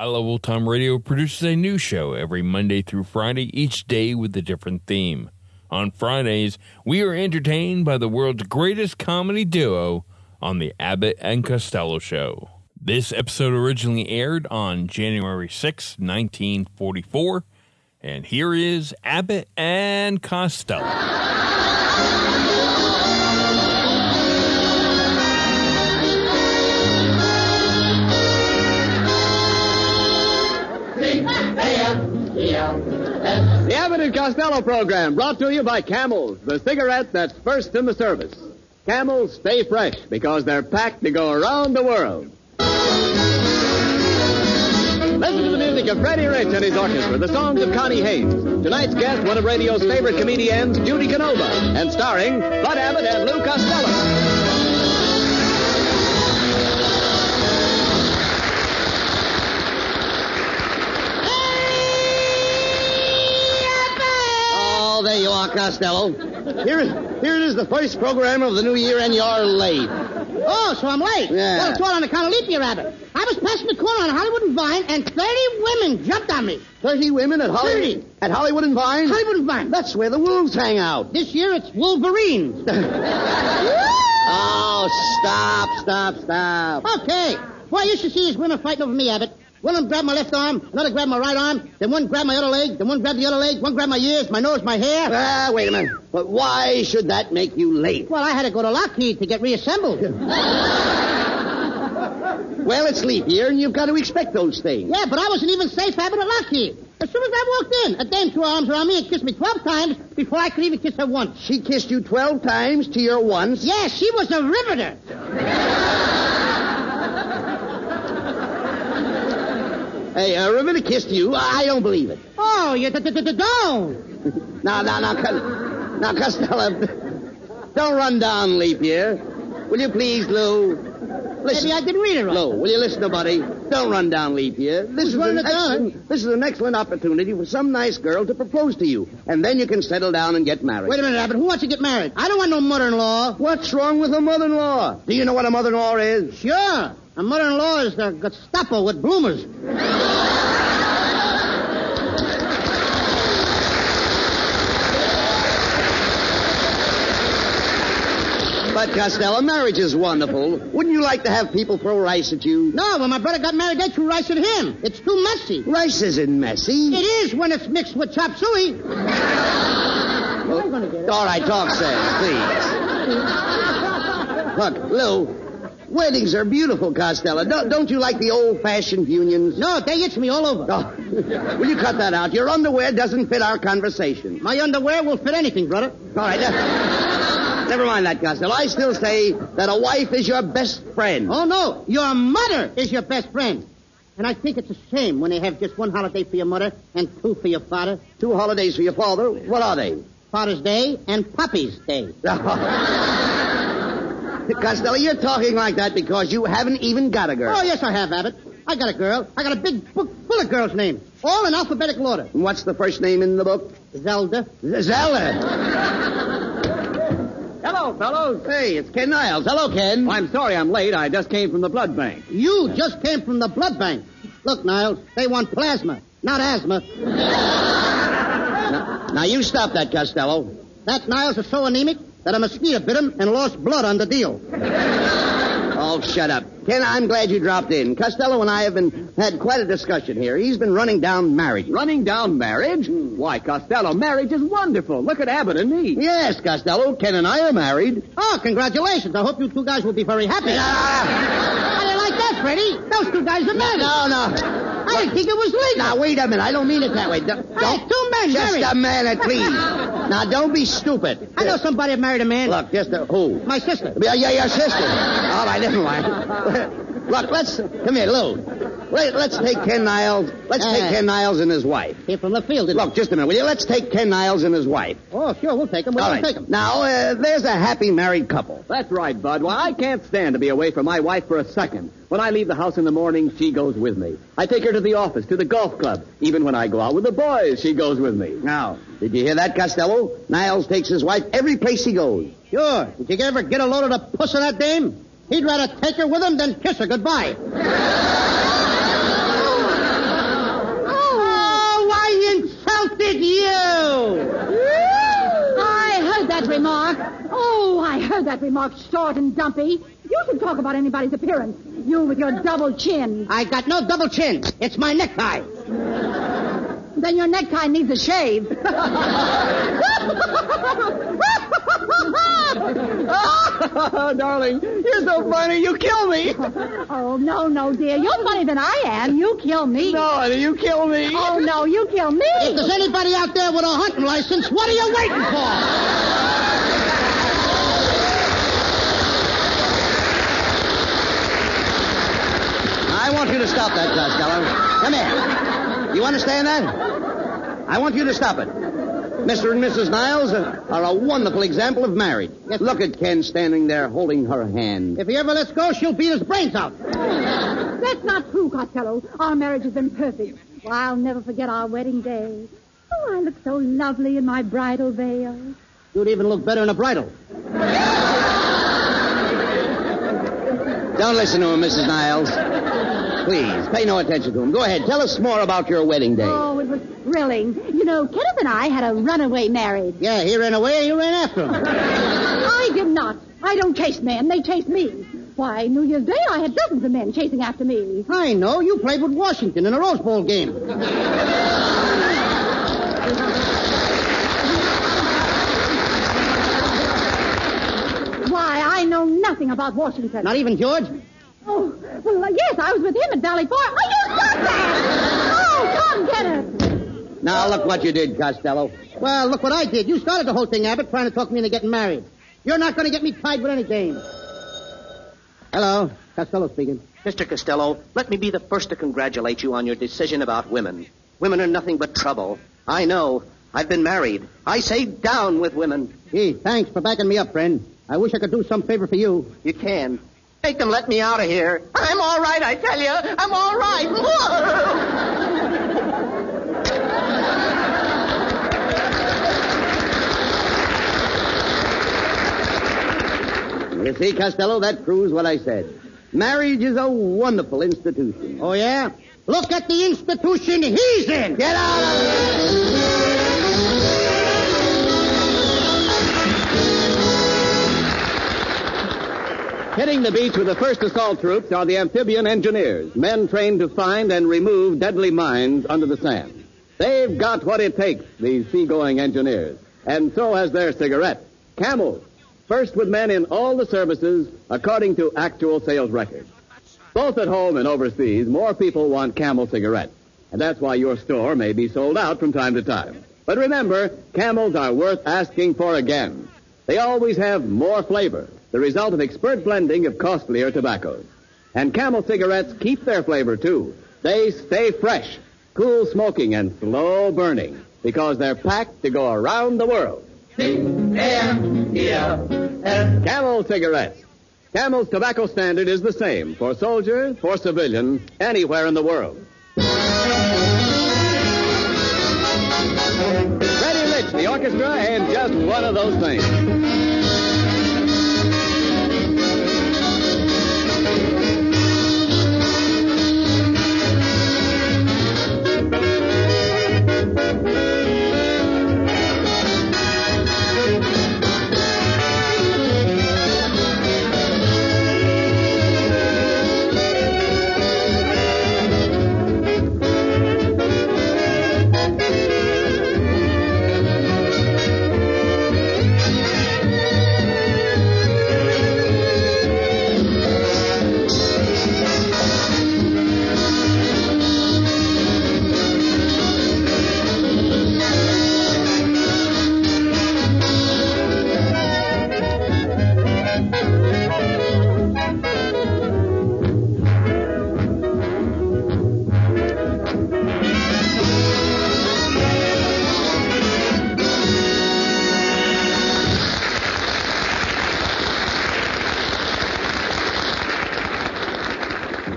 I Love Old Time Radio produces a new show every Monday through Friday, each day with a different theme. On Fridays, we are entertained by the world's greatest comedy duo on The Abbott and Costello Show. This episode originally aired on January 6, 1944, and here is Abbott and Costello. The Abbott and Costello program brought to you by Camels, the cigarette that's first in the service. Camels stay fresh because they're packed to go around the world. Listen to the music of Freddie Rich and his orchestra, the songs of Connie Haynes. Tonight's guest, one of radio's favorite comedians, Judy Canova, and starring Bud Abbott and Lou Costello. There you are, Costello. Here, here it is, the first program of the new year, and you're late. Oh, so I'm late. Yeah. Well, it's all on account of leap year, Abbott. I was passing the corner on Hollywood and Vine, and 30 women jumped on me. Thirty women at Hollywood, 30. at Hollywood and Vine. Hollywood and Vine. That's where the wolves hang out. This year it's Wolverines. Oh, stop, stop, stop. okay. Boy, you should see these women fighting over me, Abbott. One of them grabbed my left arm, another grabbed my right arm, then one grabbed my other leg, then one grabbed the other leg, one grabbed my ears, my nose, my hair. Ah, wait a minute. But why should that make you late? Well, I had to go to Lockheed to get reassembled. Well, it's leap year, and you've got to expect those things. Yeah, but I wasn't even safe, having at Lockheed. As soon as I walked in, a dame threw her arms around me and kissed me 12 times before I could even kiss her once. She kissed you twelve times to your once. Yeah, she was a riveter. Hey, uh, Ravenna kissed you. I don't believe it. Oh, you d- d- d- don't. Now, now, now, now, Costello, don't run down leap year. Will you please, Lou? Listen. Maybe I didn't read it right. Lou, will you listen to Buddy? Don't run down leap year. This is, running an excellent, this is an excellent opportunity for some nice girl to propose to you. And then you can settle down and get married. Wait a minute, Abbott. Who wants to get married? I don't want no mother-in-law. What's wrong with a mother-in-law? Do you know what a mother-in-law is? Sure. A mother-in-law is a Gestapo with bloomers. But, Costello, marriage is wonderful. Wouldn't you like to have people throw rice at you? No, when my brother got married, they threw rice at him. It's too messy. Rice isn't messy. It is when it's mixed with chop suey. I'm gonna get it. All right, talk sense, please. Look, Lou, weddings are beautiful, Costello. Don't, don't you like the old-fashioned unions? No, they itch me all over. Oh, will you cut that out? Your underwear doesn't fit our conversation. My underwear will fit anything, brother. All right, ne- never mind that, Costello. I still say that a wife is your best friend. Oh, no. Your mother is your best friend. And I think it's a shame when they have just one holiday for your mother and two for your father. Two holidays for your father. What are they? Father's Day and Puppy's Day. Costello, you're talking like that because you haven't even got a girl. Oh, yes, I have, Abbott. I got a girl. I got a big book full of girls' names, all in alphabetical order. And What's the first name in the book? Zelda. Zelda. Hello, fellows. Hey, it's Ken Niles. Hello, Ken. I'm sorry I'm late. I just came from the blood bank. You just came from the blood bank. Look, Niles, they want plasma, not asthma. Now, you stop that, Costello. That Niles is so anemic that a mosquito bit him and lost blood on the deal. Oh, shut up. Ken, I'm glad you dropped in. Costello and I have been had quite a discussion here. He's been running down marriage. Running down marriage? Why, Costello, marriage is wonderful. Look at Abbott and me. Yes, Costello. Ken and I are married. Oh, congratulations. I hope you two guys will be very happy. How do you like that, Freddie? Those two guys are married. No, no. I didn't think it was legal. Now, wait a minute. I don't mean it that way. Don't, Hey, two men just married. a minute, please. now, don't be stupid. I know somebody that married a man. Look, just a, who? My sister. Yeah, yeah, your sister. All right, never mind. Look, let's come here, Lou. Let, let's take Ken Niles. Let's Uh. take Ken Niles and his wife. Came from the field. didn't Look, just a minute, will you? Let's take Ken Niles and his wife. Oh, sure, we'll take him. We'll All right. take him. Now, uh, there's a happy married couple. That's right, Bud. Why, I can't stand to be away from my wife for a second. When I leave the house in the morning, she goes with me. I take her to the office, to the golf club. Even when I go out with the boys, she goes with me. Now, did you hear that, Costello? Niles takes his wife every place he goes. Sure. Did you ever get a load of the puss of that dame? He'd rather take her with him than kiss her goodbye. oh, I insulted you! I heard that remark. Oh, I heard that remark, short and dumpy. You should talk about anybody's appearance. You with your double chin. I got no double chin. It's my necktie. Then your necktie needs a shave. Oh, darling, you're so funny, you kill me. oh, no, no, dear. You're funnier than I am. You kill me. No, honey, you kill me. Oh, no, you kill me. If there's anybody out there with a hunting license, what are you waiting for? I want you to stop that, Costello. Come here. You understand that? I want you to stop it. Mr. and Mrs. Niles are, are a wonderful example of marriage. Look at Ken standing there holding her hand. If he ever lets go, she'll beat his brains out. That's not true, Costello. Our marriage has been perfect. Well, I'll never forget our wedding day. Oh, I look so lovely in my bridal veil. You'd even look better in a bridal. Don't listen to him, Mrs. Niles. Please, pay no attention to him. Go ahead. Tell us more about your wedding day. Oh, it was thrilling. You know, Kenneth and I had a runaway marriage. Yeah, he ran away and you ran after him. I did not. I don't chase men. They chase me. Why, New Year's Day, I had dozens of men chasing after me. I know. You played with Washington in a Rose Bowl game. Why, I know nothing about Washington. Not even George? Oh, well, uh, yes, I was with him at Valley Forge. Oh, you stop that! Oh, come, Kenneth. Now, look what you did, Costello. Well, look what I did. You started the whole thing, Abbott, trying to talk me into getting married. You're not going to get me tied with any game. Hello, Costello speaking. Mr. Costello, let me be the first to congratulate you on your decision about women. Women are nothing but trouble. I know. I've been married. I say down with women. Gee, thanks for backing me up, friend. I wish I could do some favor for you. You can. Make them let me out of here. I'm all right, I tell you. I'm all right. You see, Costello, that proves what I said. Marriage is a wonderful institution. Oh, yeah? Look at the institution he's in. Get out of here! Hitting the beach with the first assault troops are the amphibian engineers, men trained to find and remove deadly mines under the sand. They've got what it takes, these seagoing engineers, and so has their cigarette, Camel. First with men in all the services, according to actual sales records. Both at home and overseas, more people want Camel cigarettes, and that's why your store may be sold out from time to time. But remember, Camels are worth asking for again. They always have more flavor, the result of expert blending of costlier tobaccos. And Camel cigarettes keep their flavor too. They stay fresh, cool smoking, and slow burning because they're packed to go around the world. Camel cigarettes. Camel's tobacco standard is the same for soldier, for civilian, anywhere in the world. Freddie Rich, the orchestra, and just one of those things.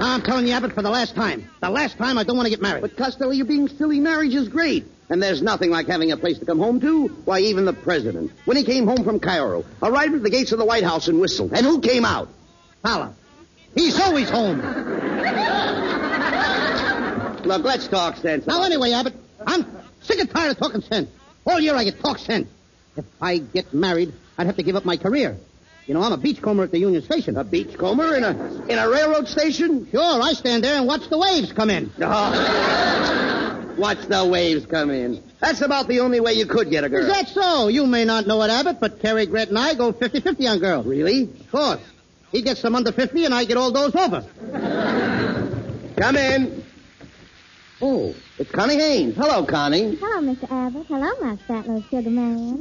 Telling you, Abbott, for the last time. The last time I don't want to get married. But Costello, you're being silly. Marriage is great. And there's nothing like having a place to come home to. Why, even the president, when he came home from Cairo, arrived at the gates of the White House and whistled. And who came out? Fala. He's always home. Look, let's talk sense. Now, anyway, Abbott, I'm sick and tired of talking sense. All year I get talk sense. If I get married, I'd have to give up my career. You know, I'm a beachcomber at the Union Station. A beachcomber in a in a railroad station? Sure, I stand there and watch the waves come in. Oh. Watch the waves come in. That's about the only way you could get a girl. Is that so? You may not know it, Abbott, but Cary Grant and I go 50-50 on girls. Really? Of course. He gets some under 50 and I get all those over. Come in. Oh, it's Connie Haynes. Hello, Connie. Hello, Mr. Abbott. Hello, my fat little sugar man.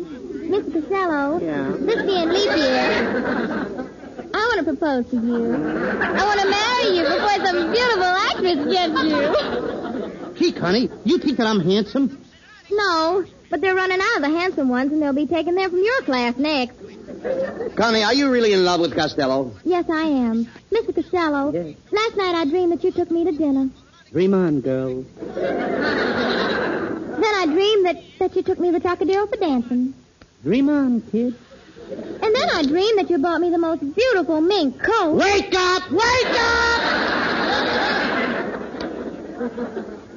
Mr. Costello. Yeah? This being leap year, I want to propose to you. I want to marry you before some beautiful actress gets you. Gee, Connie, you think that I'm handsome? No, but they're running out of the handsome ones, and they'll be taken there from your class next. Connie, are you really in love with Costello? Yes, I am. Mr. Costello, Yes. last night I dreamed that you took me to dinner. Dream on, girl. Then I dreamed that, that you took me to the Trocadero for dancing. Dream on, kid. And then I dreamed that you bought me the most beautiful mink coat. Wake up! Wake up!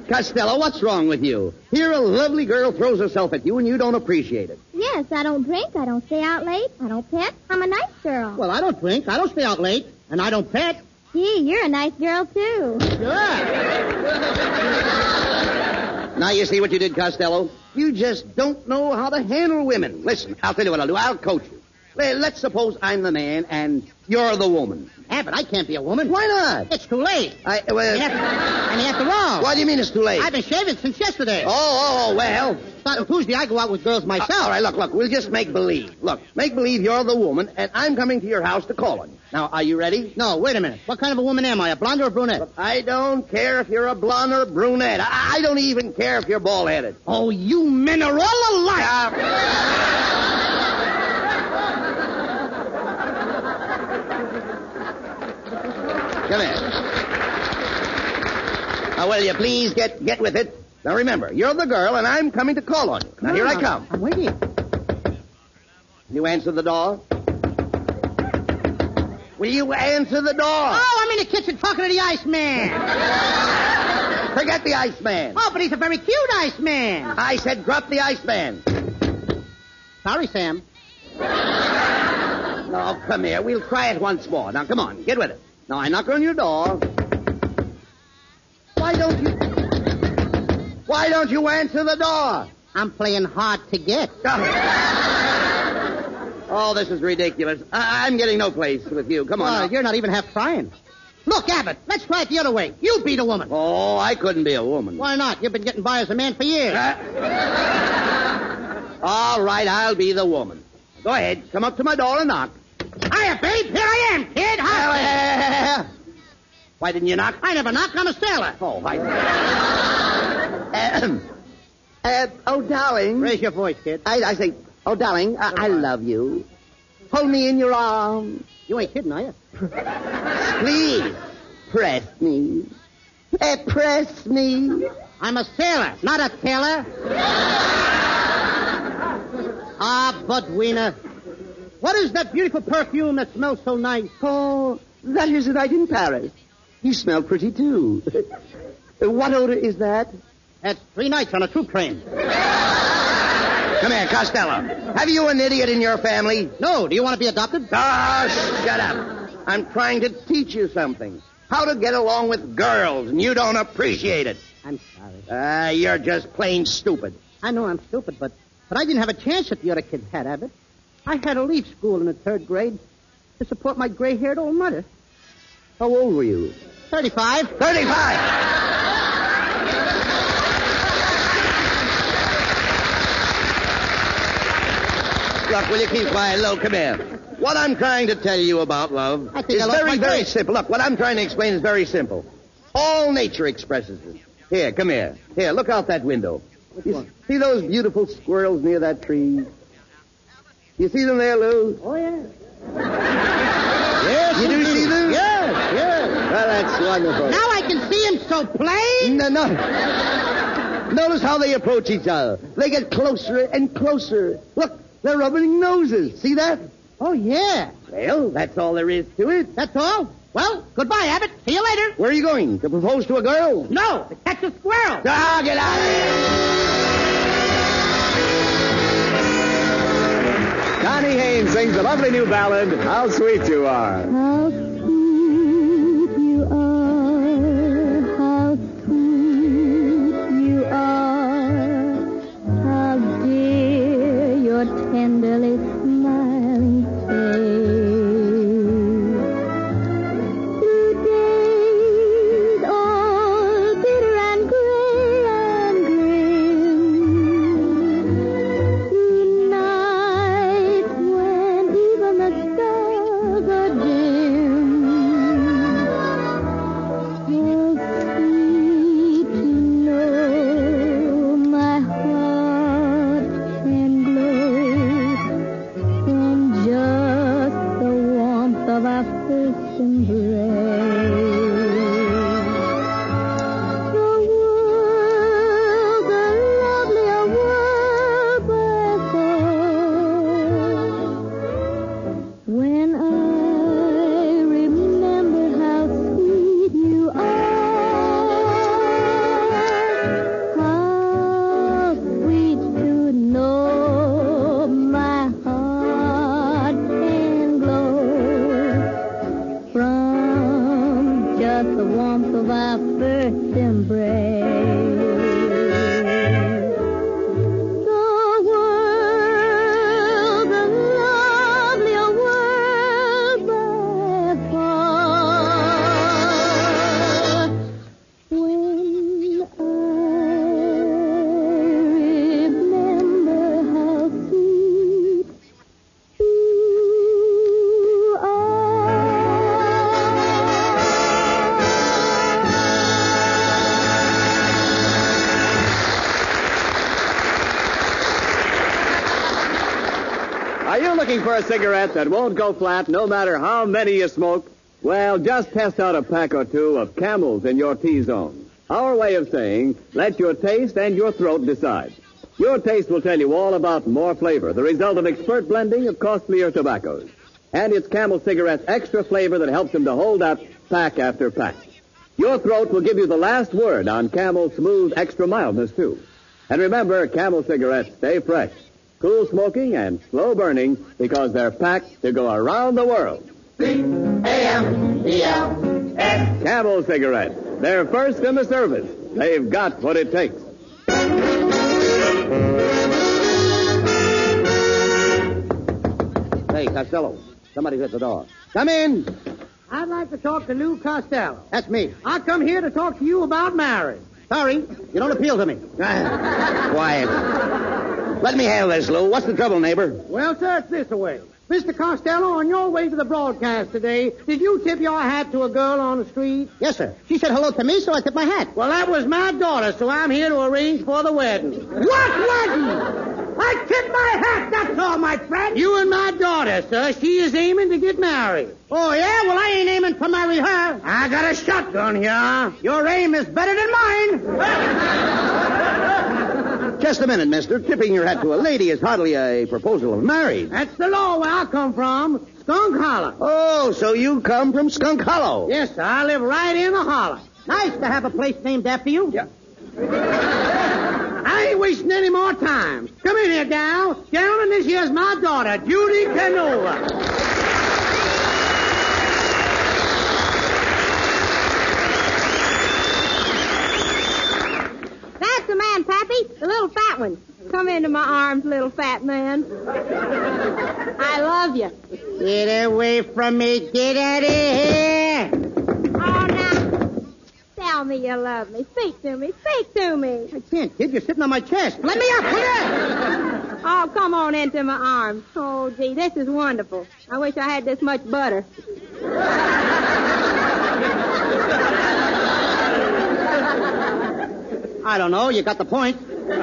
Costello, what's wrong with you? Here a lovely girl throws herself at you and you don't appreciate it. Yes, I don't drink. I don't stay out late. I don't pet. I'm a nice girl. Well, I don't drink. I don't stay out late. And I don't pet. Gee, you're a nice girl, too. Yeah. now you see what you did, Costello? You just don't know how to handle women. Listen, I'll tell you what I'll do. I'll coach you. Well, let's suppose I'm the man and you're the woman. Abbott, I can't be a woman. Why not? It's too late. I, well, And after, and after all, why do you mean it's too late? I've been shaving since yesterday. Oh, oh, oh, well. Starting Tuesday, I go out with girls myself. All right, look, look, we'll just make believe. Look, make believe you're the woman, and I'm coming to your house to call on you. Now, are you ready? No, wait a minute. What kind of a woman am I? A blonde or a brunette? I don't care if you're a blonde or a brunette. I, I don't even care if you're bald-headed. Oh, you men are all alike. Uh, Come here. Now, will you please get get with it? Now, remember, you're the girl, and I'm coming to call on you. Now, here I come. I'm waiting. You answer the door? Will you answer the door? Oh, I'm in the kitchen talking to the Iceman. Forget the Iceman. Oh, but he's a very cute Iceman. I said drop the Iceman. Sorry, Sam. No, come here. We'll try it once more. Now, come on. Get with it. Now, I knock on your door. Why don't you... Why don't you answer the door? I'm playing hard to get. Oh, this is ridiculous. I- I'm getting no place with you. Come on. You're not even half trying. Look, Abbott, let's try it the other way. You be the woman. Oh, I couldn't be a woman. Why not? You've been getting by as a man for years. Uh, all right, I'll be the woman. Go ahead. Come up to my door and knock. Hiya, babe. Here I am, kid. Hi. Why didn't you knock? I never knock. I'm a sailor. Oh, I... Uh, oh, darling. Raise your voice, kid. I, I say, oh, darling, I, I love you. Hold me in your arms. You ain't kidding, are you? Please, press me. Press me. I'm a sailor, not a tailor. ah, Bud Wiener. What is that beautiful perfume that smells so nice? Oh, that is a night in Paris. You smell pretty, too. What odor is that? That's three nights on a troop train. Come here, Costello. Have you an idiot in your family? No, do you want to be adopted? Ah, shut up. I'm trying to teach you something. How to get along with girls, and you don't appreciate it. I'm sorry. Ah, you're just plain stupid. I know I'm stupid, but but I didn't have a chance that the other kids had, Abbott. I had to leave school in the third grade to support my gray-haired old mother. How old were you? Thirty-five. Thirty-five. Look, will you keep quiet? Look, come here. What I'm trying to tell you about love I think is I lost very, my very grace. simple. Look, what I'm trying to explain is very simple. All nature expresses it. Here, come here. Here, look out that window. You see those beautiful squirrels near that tree? You see them there, Lou? Oh yeah. Yes, you do see them? Yes, yes. Well, that's wonderful. Now I can see them so plain. No, no. Notice how they approach each other. They get closer and closer. Look, they're rubbing noses. See that? Oh, yeah. Well, that's all there is to it. That's all. Well, goodbye, Abbott. See you later. Where are you going? To propose to a girl? No, to catch a squirrel. Ah, get out of here! Connie Haynes sings the lovely new ballad, How Sweet You Are. How first embrace. Cigarette that won't go flat no matter how many you smoke? Well, just test out a pack or two of camels in your T-zone. Our way of saying, let your taste and your throat decide. Your taste will tell you all about more flavor, the result of expert blending of costlier tobaccos. And it's Camel Cigarette's extra flavor that helps them to hold up pack after pack. Your throat will give you the last word on Camel's smooth extra mildness, too. And remember, Camel cigarettes stay fresh, cool smoking, and slow burning because they're packed to go around the world. Camel cigarettes. They're first in the service. They've got what it takes. Hey, Costello. Somebody's at the door. Come in. I'd like to talk to Lou Costello. That's me. I come here to talk to you about marriage. Sorry, you don't appeal to me. Quiet. Let me handle this, Lou. What's the trouble, neighbor? Well, sir, it's this way. Mr. Costello, on your way to the broadcast today, did you tip your hat to a girl on the street? Yes, sir. She said hello to me, so I tipped my hat. Well, that was my daughter, so I'm here to arrange for the wedding. What wedding? I tipped my hat, that's all, my friend. You and my daughter, sir. She is aiming to get married. Oh, yeah? Well, I ain't aiming to marry her. I got a shotgun here. Your aim is better than mine. Just a minute, mister. Tipping your hat to a lady is hardly a proposal of marriage. That's the law where I come from, Skunk Hollow. Oh, so you come from Skunk Hollow. Yes, sir. I live right in the hollow. Nice to have a place named after you. Yeah. I ain't wasting any more time. Come in here, gal. Gentlemen, this here's my daughter, Judy Canova. That's the The little fat one. Come into my arms, little fat man. I love you. Get away from me. Get out of here. Oh, now. Tell me you love me. Speak to me. Speak to me. I can't, kid. You're sitting on my chest. Let me up. It. Oh, come on into my arms. Oh, gee, this is wonderful. I wish I had this much butter. I don't know. You got the point you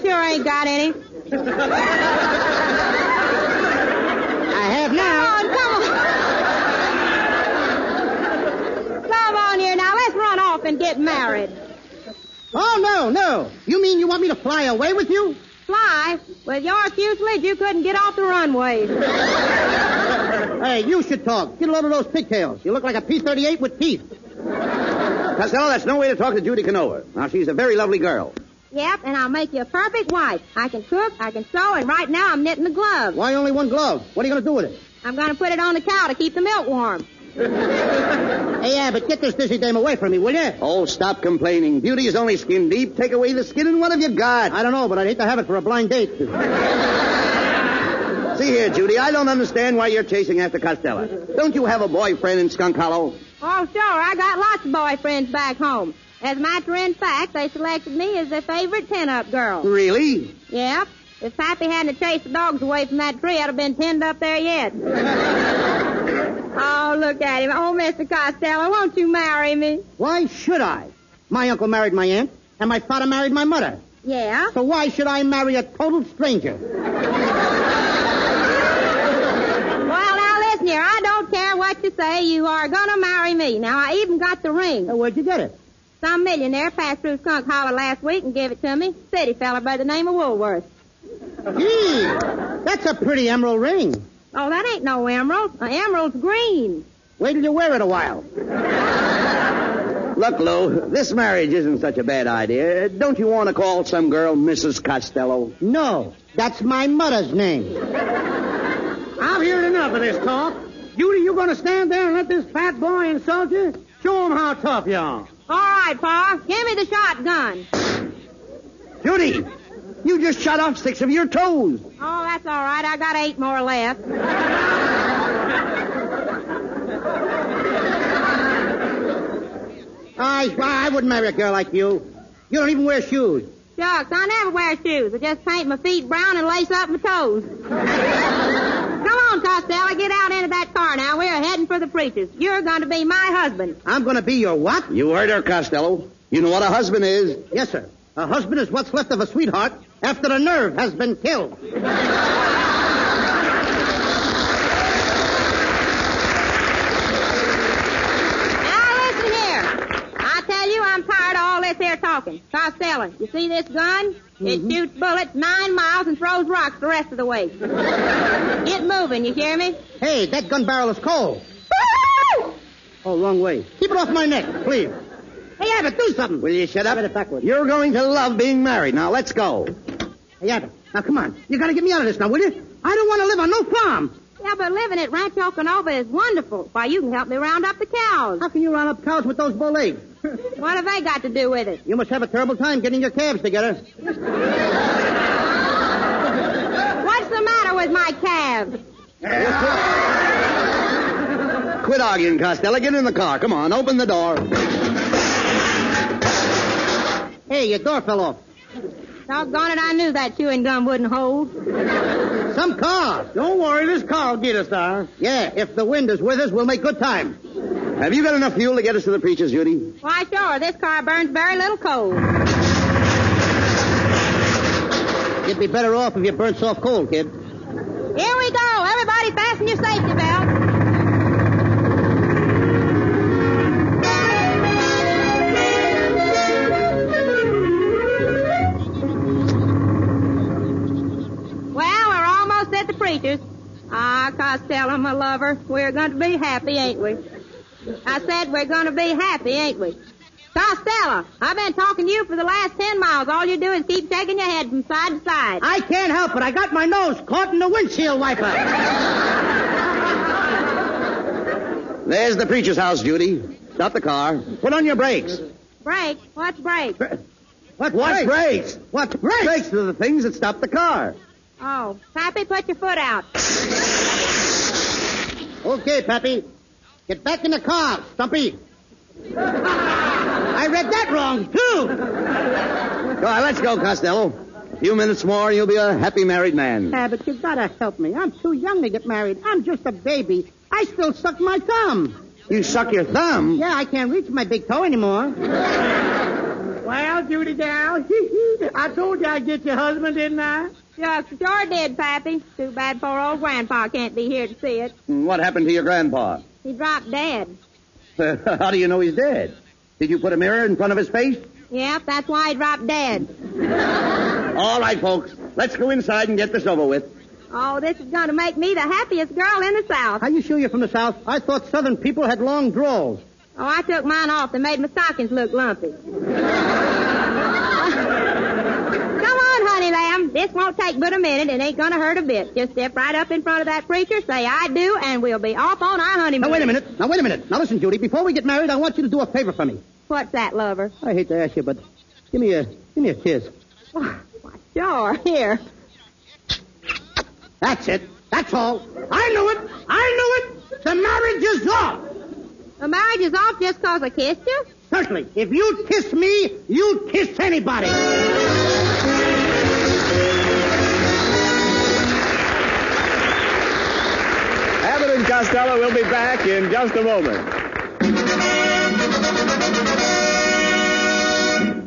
sure ain't got any. I have now. Come on, come on. Come on here now. Let's run off and get married. Oh, no, no. You mean you want me to fly away with you? Fly? With your fuselage, you couldn't get off the runway. Hey, you should talk. Get a load of those pigtails. You look like a P-38 with teeth. Costello, that's no way to talk to Judy Canova. Now, she's a very lovely girl. Yep, and I'll make you a perfect wife. I can cook, I can sew, and right now I'm knitting the glove. Why only one glove? What are you going to do with it? I'm going to put it on the cow to keep the milk warm. Hey, yeah, but get this dizzy dame away from me, will you? Oh, stop complaining. Beauty is only skin deep. Take away the skin, and what have you got? I don't know, but I'd hate to have it for a blind date. See here, Judy, I don't understand why you're chasing after Costello. Don't you have a boyfriend in Skunk Hollow? Oh, sure, I got lots of boyfriends back home. As a matter of fact, they selected me as their favorite pin-up girl. Really? Yep. If Pappy hadn't chased the dogs away from that tree, I'd have been pinned up there yet. oh, look at him. Oh, Mr. Costello, won't you marry me? Why should I? My uncle married my aunt, and my father married my mother. Yeah? So why should I marry a total stranger? Well, now here. I don't care what you say. You are gonna marry me. Now, I even got the ring. Where'd you get it? Some millionaire passed through Skunk Hollow last week and gave it to me. City fella by the name of Woolworth. Gee, that's a pretty emerald ring. Oh, that ain't no emerald. An emerald's green. Wait till you wear it a while. Look, Lou, this marriage isn't such a bad idea. Don't you want to call some girl Mrs. Costello? No, that's my mother's name. I've heard enough of this talk. Judy, you going to stand there and let this fat boy insult you? Show him how tough you are. All right, Pa. Give me the shotgun. Judy, you just shot off six of your toes. Oh, that's all right. I got eight more left. I, I wouldn't marry a girl like you. You don't even wear shoes. Shucks, I never wear shoes. I just paint my feet brown and lace up my toes. Come on, Costello, get out into that car now. We're heading for the preachers. You're going to be my husband. I'm going to be your what? You heard her, Costello. You know what a husband is. Yes, sir. A husband is what's left of a sweetheart after the nerve has been killed. Now listen here. I tell you, I'm tired of all this here talking. Costello, you see this gun? It mm-hmm. shoots bullets nine miles and throws rocks the rest of the way. Get moving, you hear me? Hey, that gun barrel is cold. Oh, wrong way. Keep it off my neck, please. Hey, Abbott, do something. Will you shut up? Get it backward. You're going to love being married. Now, let's go. Hey, Abbott, now come on. You gotta get me out of this now, will you? I don't want to live on no farm. Yeah, but living at Rancho Canova is wonderful. Why, you can help me round up the cows. How can you round up cows with those bow legs? What have they got to do with it? You must have a terrible time getting your calves together. What's the matter with my calves? Quit arguing, Costello. Get in the car. Come on, open the door. Hey, your door fell off. Doggone it, I knew that chewing gum wouldn't hold. Some car. Don't worry, this car will get us there. Yeah, if the wind is with us, we'll make good time. Have you got enough fuel to get us to the preachers, Judy? Why, sure, this car burns very little coal. You'd be better off if you burnt soft coal, kid. Here we go. Everybody fasten your safety belt. Preachers. Ah, Costello, my lover, we're going to be happy, ain't we? I said we're going to be happy, ain't we? Costello, I've been talking to you for the last ten miles. All you do is keep shaking your head from side to side. I can't help it. I got my nose caught in the windshield wiper. There's the preacher's house, Judy. Stop the car. Put on your brakes. Brakes? What's break? What, brakes? What brakes? brakes? What brakes? Brakes are the things that stop the car. Oh, Pappy, put your foot out. Okay, Pappy. Get back in the car, Stumpy. I read that wrong, too. Go on, let's go, Costello. A few minutes more, and you'll be a happy married man. Yeah, but you've gotta help me. I'm too young to get married. I'm just a baby. I still suck my thumb. You suck your thumb. Yeah, I can't reach my big toe anymore. Well, Judy gal, I told you I'd get your husband, didn't I? Sure, sure did, Pappy. Too bad poor old Grandpa can't be here to see it. Hmm, what happened to your grandpa? He dropped dead. How do you know he's dead? Did you put a mirror in front of his face? Yep, that's why he dropped dead. All right, folks. Let's go inside and get this over with. Oh, this is going to make me the happiest girl in the South. How you sure you're from the South? I thought Southern people had long drawls. Oh, I took mine off. They made my stockings look lumpy. Come on, honey lamb. This won't take but a minute. It ain't to hurt a bit. Just step right up in front of that preacher, say I do, and we'll be off on our honeymoon. Now, wait a minute. Now, wait a minute. Now, listen, Judy. Before we get married, I want you to do a favor for me. What's that, lover? I hate to ask you, but give me a give me a kiss. Why, sure. Here. That's it. That's all. I knew it. I knew it. The marriage is off. The marriage is off just 'cause I kissed you? Certainly. If you kiss me, you kiss anybody. Abbott and Costello will be back in just a moment.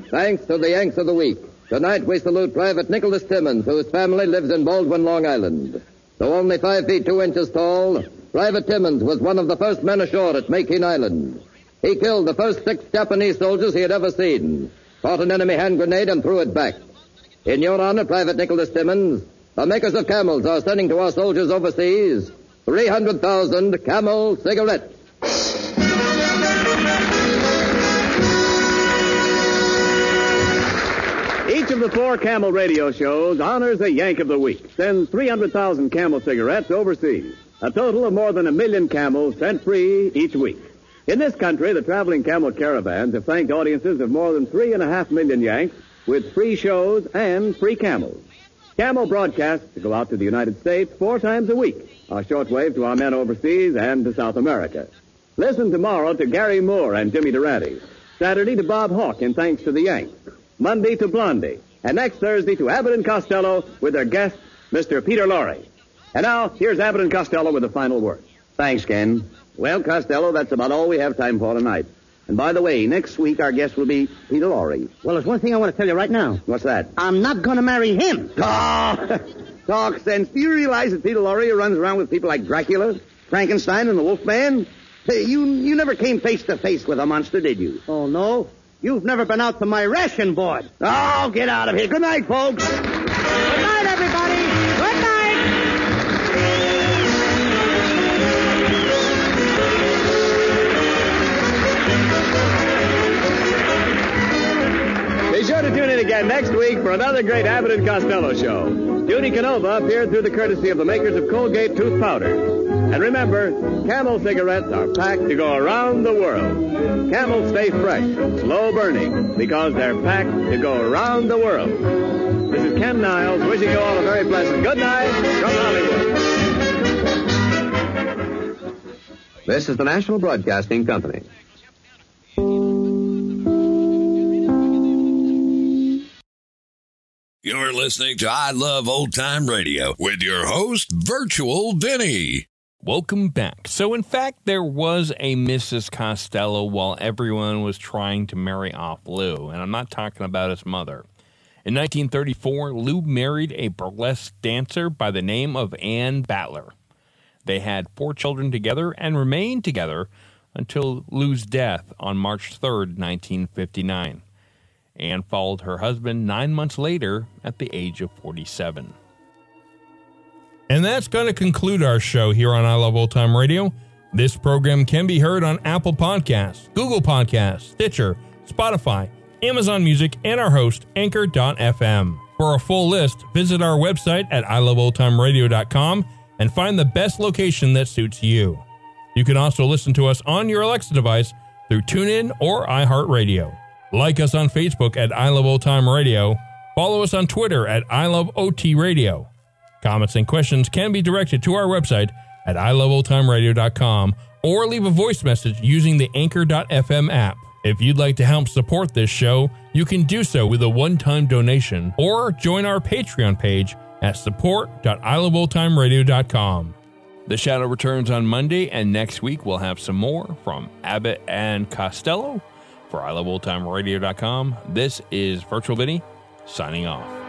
Thanks to the Yanks of the Week. Tonight we salute Private Nicholas Timmons, whose family lives in Baldwin, Long Island. Though only five feet two inches tall, Private Timmons was one of the first men ashore at Makin Island. He killed the first six Japanese soldiers he had ever seen, caught an enemy hand grenade and threw it back. In your honor, Private Nicholas Timmons, the makers of camels are sending to our soldiers overseas 300,000 camel cigarettes. Each of the four Camel radio shows honors a Yank of the Week, sends 300,000 Camel cigarettes overseas. A total of more than a million camels sent free each week. In this country, the traveling camel caravans have thanked audiences of more than three and a half million Yanks with free shows and free camels. Camel broadcasts go out to the United States four times a week, our shortwave to our men overseas and to South America. Listen tomorrow to Garry Moore and Jimmy Durante. Saturday to Bob Hawk in Thanks to the Yanks. Monday to Blondie. And next Thursday to Abbott and Costello with their guest, Mr. Peter Lorre. And now, here's Abbott and Costello with the final word. Thanks, Ken. Well, Costello, that's about all we have time for tonight. And by the way, next week our guest will be Peter Lorre. Well, there's one thing I want to tell you right now. What's that? I'm not going to marry him. Oh, talk sense. Do you realize that Peter Lorre runs around with people like Dracula, Frankenstein, and the Wolfman? Hey, you you never came face to face with a monster, did you? Oh, no? You've never been out to my ration board. Oh, get out of here. Good night, folks. Good night, everybody. Good night. Be sure to tune in again next week for another great Abbott and Costello show. Judy Canova appeared through the courtesy of the makers of Colgate tooth powder. And remember, Camel cigarettes are packed to go around the world. Camel stay fresh, slow burning, because they're packed to go around the world. This is Ken Niles wishing you all a very pleasant good night from Hollywood. This is the National Broadcasting Company. You're listening to I Love Old Time Radio with your host, Virtual Vinny. Welcome back. So, in fact, there was a Mrs. Costello while everyone was trying to marry off Lou, and I'm not talking about his mother. In 1934, Lou married a burlesque dancer by the name of Anne Battler. They had four children together and remained together until Lou's death on March 3rd, 1959. Anne followed her husband nine months later at the age of 47. And that's going to conclude our show here on I Love Old Time Radio. This program can be heard on Apple Podcasts, Google Podcasts, Stitcher, Spotify, Amazon Music, and our host, Anchor.fm. For a full list, visit our website at iloveoldtimeradio.com and find the best location that suits you. You can also listen to us on your Alexa device through TuneIn or iHeartRadio. Like us on Facebook at I Love Old Time Radio. Follow us on Twitter at I Love OT Radio. Comments and questions can be directed to our website at iloveoldtimeradio.com or leave a voice message using the Anchor.fm app. If you'd like to help support this show, you can do so with a one-time donation or join our Patreon page at support.iloveoldtimeradio.com. The Shadow returns on Monday, and next week we'll have some more from Abbott and Costello. For iloveoldtimeradio.com, this is Virtual Vinny signing off.